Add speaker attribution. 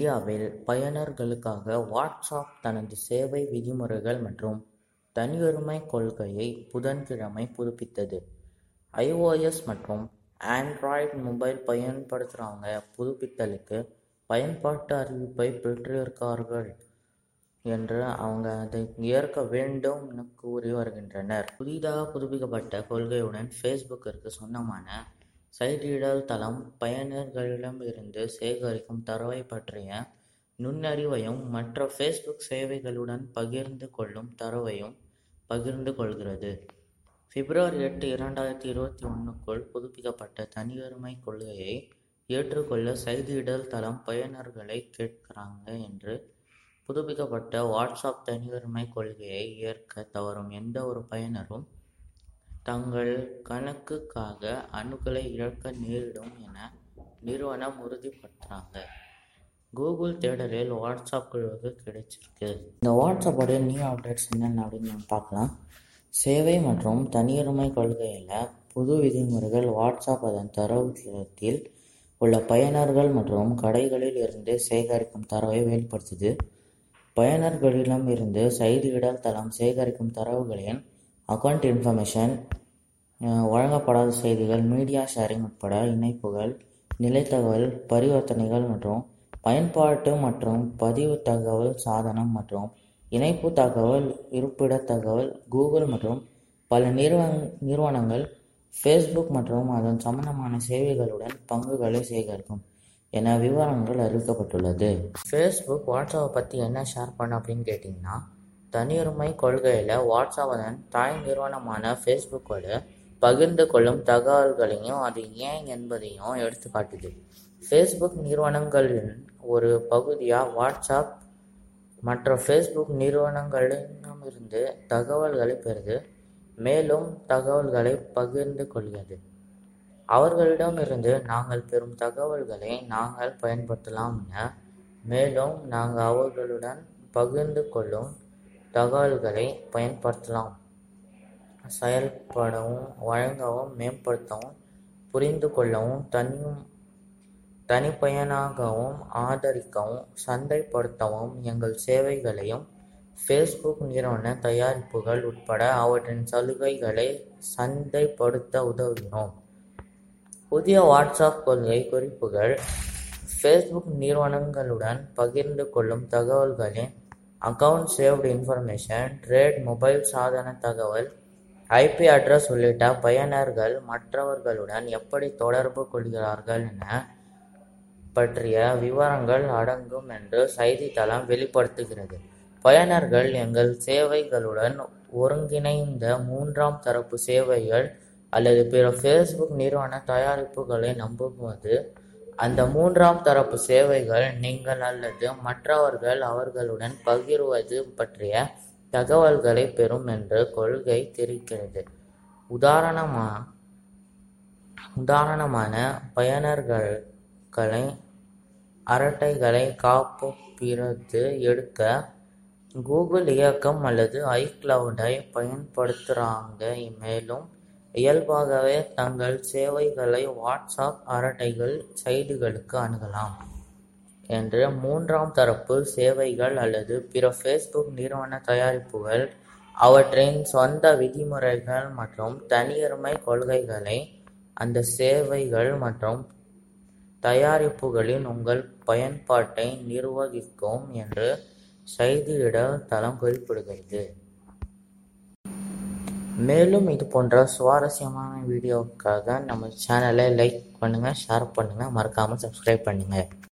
Speaker 1: இந்தியாவில் பயனர்களுக்காக வாட்ஸ்ஆப் தனது சேவை விதிமுறைகள் மற்றும் தனியுரிமைக் கொள்கையை புதன்கிழமை புதுப்பித்தது. ஐஓஎஸ் மற்றும் ஆண்ட்ராய்டு மொபைல் பயன்படுத்துகிறவங்க புதுப்பித்தலுக்கு பயன்பாட்டு அறிவிப்பை பெற்றிருக்கார்கள் என்று அவங்க அதை ஏற்க வேண்டும் என கூறி வருகின்றனர். புதிதாக புதுப்பிக்கப்பட்ட கொள்கையுடன் ஃபேஸ்புக்கிற்கு சொந்தமான செயலிடல் தளம் பயனர்களிடமிருந்து சேகரிக்கும் தரவைப் பற்றிய நுண்ணறிவையும் மற்ற ஃபேஸ்புக் சேவைகளுடன் பகிர்ந்து கொள்ளும் தரவையும் பகிர்ந்து கொள்கிறது. பிப்ரவரி எட்டு, இரண்டாயிரத்தி இருபத்தி ஒன்றுக்குள் புதுப்பிக்கப்பட்ட தனியுரிமை கொள்கையை ஏற்றுக்கொள்ள செய்தியிடல் தளம் பயனர்களை கேட்கிறாங்க என்று புதுப்பிக்கப்பட்ட வாட்ஸ்அப் தனியுரிமை கொள்கையை ஏற்கத் தவறும் எந்த ஒரு பயனரும் தங்கள் கணக்குக்காக அணுகலை இழக்க நேரிடும் என நிறுவனம் உறுதிப்படுத்துறாங்க. கூகுள் தேடலில் வாட்ஸ்அப் குழுவுக்கு கிடைச்சிருக்கு. இந்த வாட்ஸ்அப்போட நியூ அப்டேட்ஸ் என்னென்ன அப்படின்னு நம்ம பார்க்கலாம். சேவை மற்றும் தனியுரிமை கொள்கையில் புது விதிமுறைகள் வாட்ஸ்அப் அதன் தரவுத்தளத்தில் உள்ள பயனர்கள் மற்றும் கடைகளில் இருந்து சேகரிக்கும் தரவை வெளிப்படுத்துது. பயனர்களிடமிருந்து செய்தியிடல் தளம் சேகரிக்கும் தரவுகளின் அக்கவுண்ட் இன்ஃபர்மேஷன், வழங்கப்படாத செய்திகள், மீடியா ஷேரிங் உட்பட இணைப்புகள், நிலைத்தகவல், பரிவர்த்தனைகள் மற்றும் பயன்பாட்டு மற்றும் பதிவு தகவல் சாதனம் மற்றும் இணைப்பு தகவல் இருப்பிட தகவல் கூகுள் மற்றும் பல நிறுவனங்கள் ஃபேஸ்புக் மற்றும் அதன் சம்பந்தமான சேவைகளுடன் பங்குகளை சேகரிக்கும் என விவரங்கள் அறிவிக்கப்பட்டுள்ளது. ஃபேஸ்புக் வாட்ஸ்அப்பை பற்றி என்ன ஷேர் பண்ணும் அப்படின்னு கேட்டிங்கன்னா தனியுரிமைக் கொள்கையில வாட்ஸ்ஆப் தாய் நிறுவனமான ஃபேஸ்புக்கோடு பகிர்ந்து கொள்ளும் தகவல்களையும் அது ஏன் என்பதையும் எடுத்துக்காட்டுது. ஃபேஸ்புக் நிறுவனங்களின் ஒரு பகுதியா வாட்ஸ்ஆப் மற்ற ஃபேஸ்புக் நிறுவனங்களிடமிருந்து தகவல்களைப் பெறுது, மேலும் தகவல்களைப் பகிர்ந்து கொள்கிறது. அவர்களிடமிருந்து நாங்கள் பெறும் தகவல்களை நாங்கள் பயன்படுத்தலாம் என மேலும் நாங்கள் அவர்களுடன் பகிர்ந்து கொள்ளும் தகவல்களை பயன்படுத்தலாம் செயல்படவும், வழங்கவும், மேம்படுத்தவும், புரிந்து கொள்ளவும், தனிப்பயனாக்கவும், ஆதரிக்கவும், சந்தைப்படுத்தவும் எங்கள் சேவைகளையும் ஃபேஸ்புக் நிறுவன தயாரிப்புகள் உட்பட அவற்றின் சலுகைகளை சந்தைப்படுத்த உதவுகிறோம். புதிய வாட்ஸ்அப் கொள்கை குறிப்புகள் ஃபேஸ்புக் நிறுவனங்களுடன் பகிர்ந்து கொள்ளும் தகவல்களின் account saved information, trade mobile சாதன தகவல், ஐபி அட்ரஸ் உள்ளிட்ட பயனர்கள் மற்றவர்களுடன் எப்படி தொடர்பு கொள்கிறார்கள் என பற்றிய விவரங்கள் அடங்கும் என்று செய்தித்தளம் வெளிப்படுத்துகிறது. பயனர்கள் எங்கள் சேவைகளுடன் ஒருங்கிணைந்த மூன்றாம் தரப்பு சேவைகள் அல்லது பிற ஃபேஸ்புக் நிறுவன தயாரிப்புகளை நம்பும்போது, அந்த மூன்றாம் தரப்பு சேவைகள் நீங்கள் அல்லது மற்றவர்கள் அவர்களுடன் பகிர்வது பற்றிய தகவல்களைப் பெறும் என்று கொள்கை தெரிவிக்கிறது. உதாரணமான பயனர்களை அரட்டைகளை காப்புப்பிரதி எடுக்க கூகுள் இயக்கம் அல்லது ஐக்ளவுடை பயன்படுத்துகிறாங்க மேலும் இயல்பாகவே தங்கள் சேவைகளை வாட்ஸ்ஆப் அரட்டைகள் செய்திகளுக்கு அணுகலாம் என்று மூன்றாம் தரப்பு சேவைகள் அல்லது பிற ஃபேஸ்புக் நிறுவன தயாரிப்புகள் அவற்றின் சொந்த விதிமுறைகள் மற்றும் தனியுரிமை கொள்கைகளை அந்த சேவைகள் மற்றும் தயாரிப்புகளின் உங்கள் பயன்பாட்டை நிர்வகிக்கும் என்று செய்தியிடல் தளம் குறிப்பிடுகிறது. மேலும் இது போன்ற சுவாரஸ்யமான வீடியோவுக்காக நம்ம சேனலை லைக் பண்ணுங்கள் ஷேர் பண்ணுங்க, மறக்காமல் சப்ஸ்கிரைப் பண்ணுங்கள்